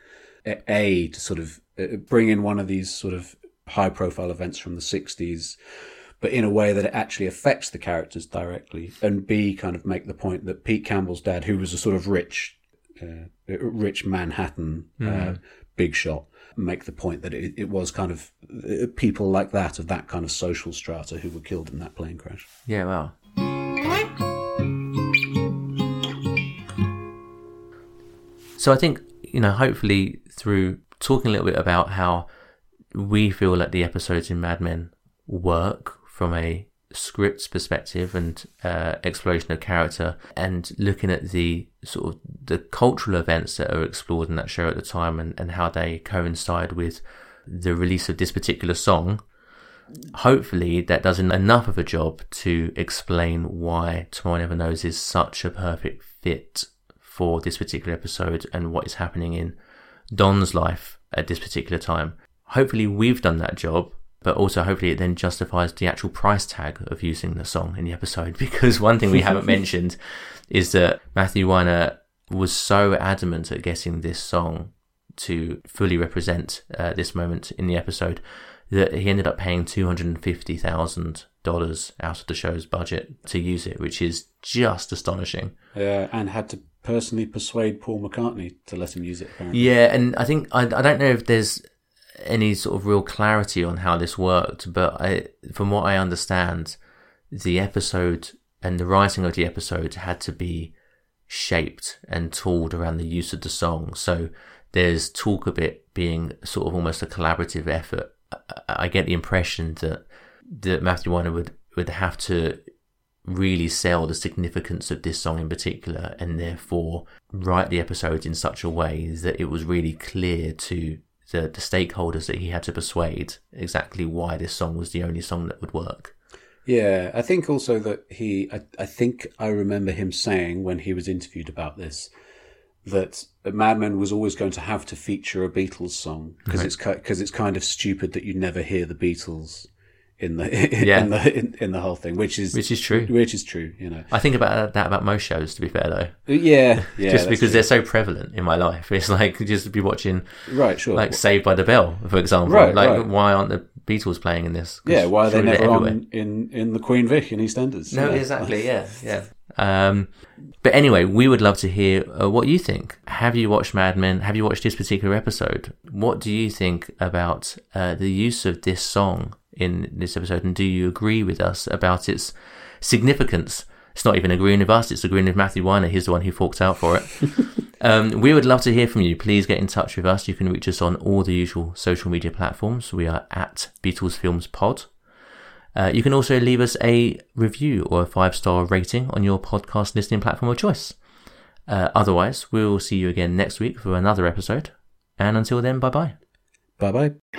a, to sort of uh, bring in one of these sort of high profile events from the '60s. But in a way that it actually affects the characters directly, and B, kind of make the point that Pete Campbell's dad, who was a sort of rich, uh, rich Manhattan uh, Mhm. big shot, make the point that it, it was kind of uh, people like that of that kind of social strata who were killed in that plane crash. Yeah, wow. So I think, you know, hopefully through talking a little bit about how we feel that the episodes in Mad Men work from a scripts perspective and uh, exploration of character and looking at the sort of the cultural events that are explored in that show at the time and, and how they coincide with the release of this particular song hopefully that does enough of a job to explain why Tomorrow Never Knows is such a perfect fit for this particular episode and what is happening in Don's life at this particular time. Hopefully we've done that job, but also hopefully it then justifies the actual price tag of using the song in the episode because one thing we haven't mentioned is that Matthew Weiner was so adamant at getting this song to fully represent uh, this moment in the episode that he ended up paying two hundred and fifty thousand dollars out of the show's budget to use it, which is just astonishing. Yeah, and had to personally persuade Paul McCartney to let him use it. Apparently. Yeah, and I think I, I don't know if there's any sort of real clarity on how this worked, but I, from what I understand, the episode and the writing of the episode had to be shaped and tooled around the use of the song. So there's talk of it being sort of almost a collaborative effort. I- get the impression that that Matthew Weiner would would have to really sell the significance of this song in particular and therefore write the episodes in such a way that it was really clear to the, the stakeholders that he had to persuade exactly why this song was the only song that would work. Yeah, I think also that he, I, I think I remember him saying when he was interviewed about this that Mad Men was always going to have to feature a Beatles song because Right. it's because it's kind of stupid that you never hear the Beatles in the in, Yeah. the in, in the whole thing, which is Which is true. Which is true, you know. I think about that about most shows, to be fair, though. Yeah, yeah, just because true. they're so prevalent in my life. It's like just to be watching, Right, sure. like Saved by the Bell, for example. Right, like, right. why aren't the Beatles playing in this? Yeah, why are they never on in, in the Queen Vic in EastEnders? No, know? exactly. Yeah, yeah. Um, but anyway, we would love to hear uh, what you think. Have you watched Mad Men? Have you watched this particular episode? What do you think about uh, the use of this song in this episode? And do you agree with us about its significance? It's not even agreeing with us, it's agreeing with Matthew Weiner. He's the one who forked out for it. um, we would love to hear from you. Please get in touch with us. You can reach us on all the usual social media platforms. We are at Beatles Films Pod. Uh, you can also leave us a review or a five star rating on your podcast listening platform of choice. Uh, otherwise, we'll see you again next week for another episode. And until then, bye bye. Bye bye.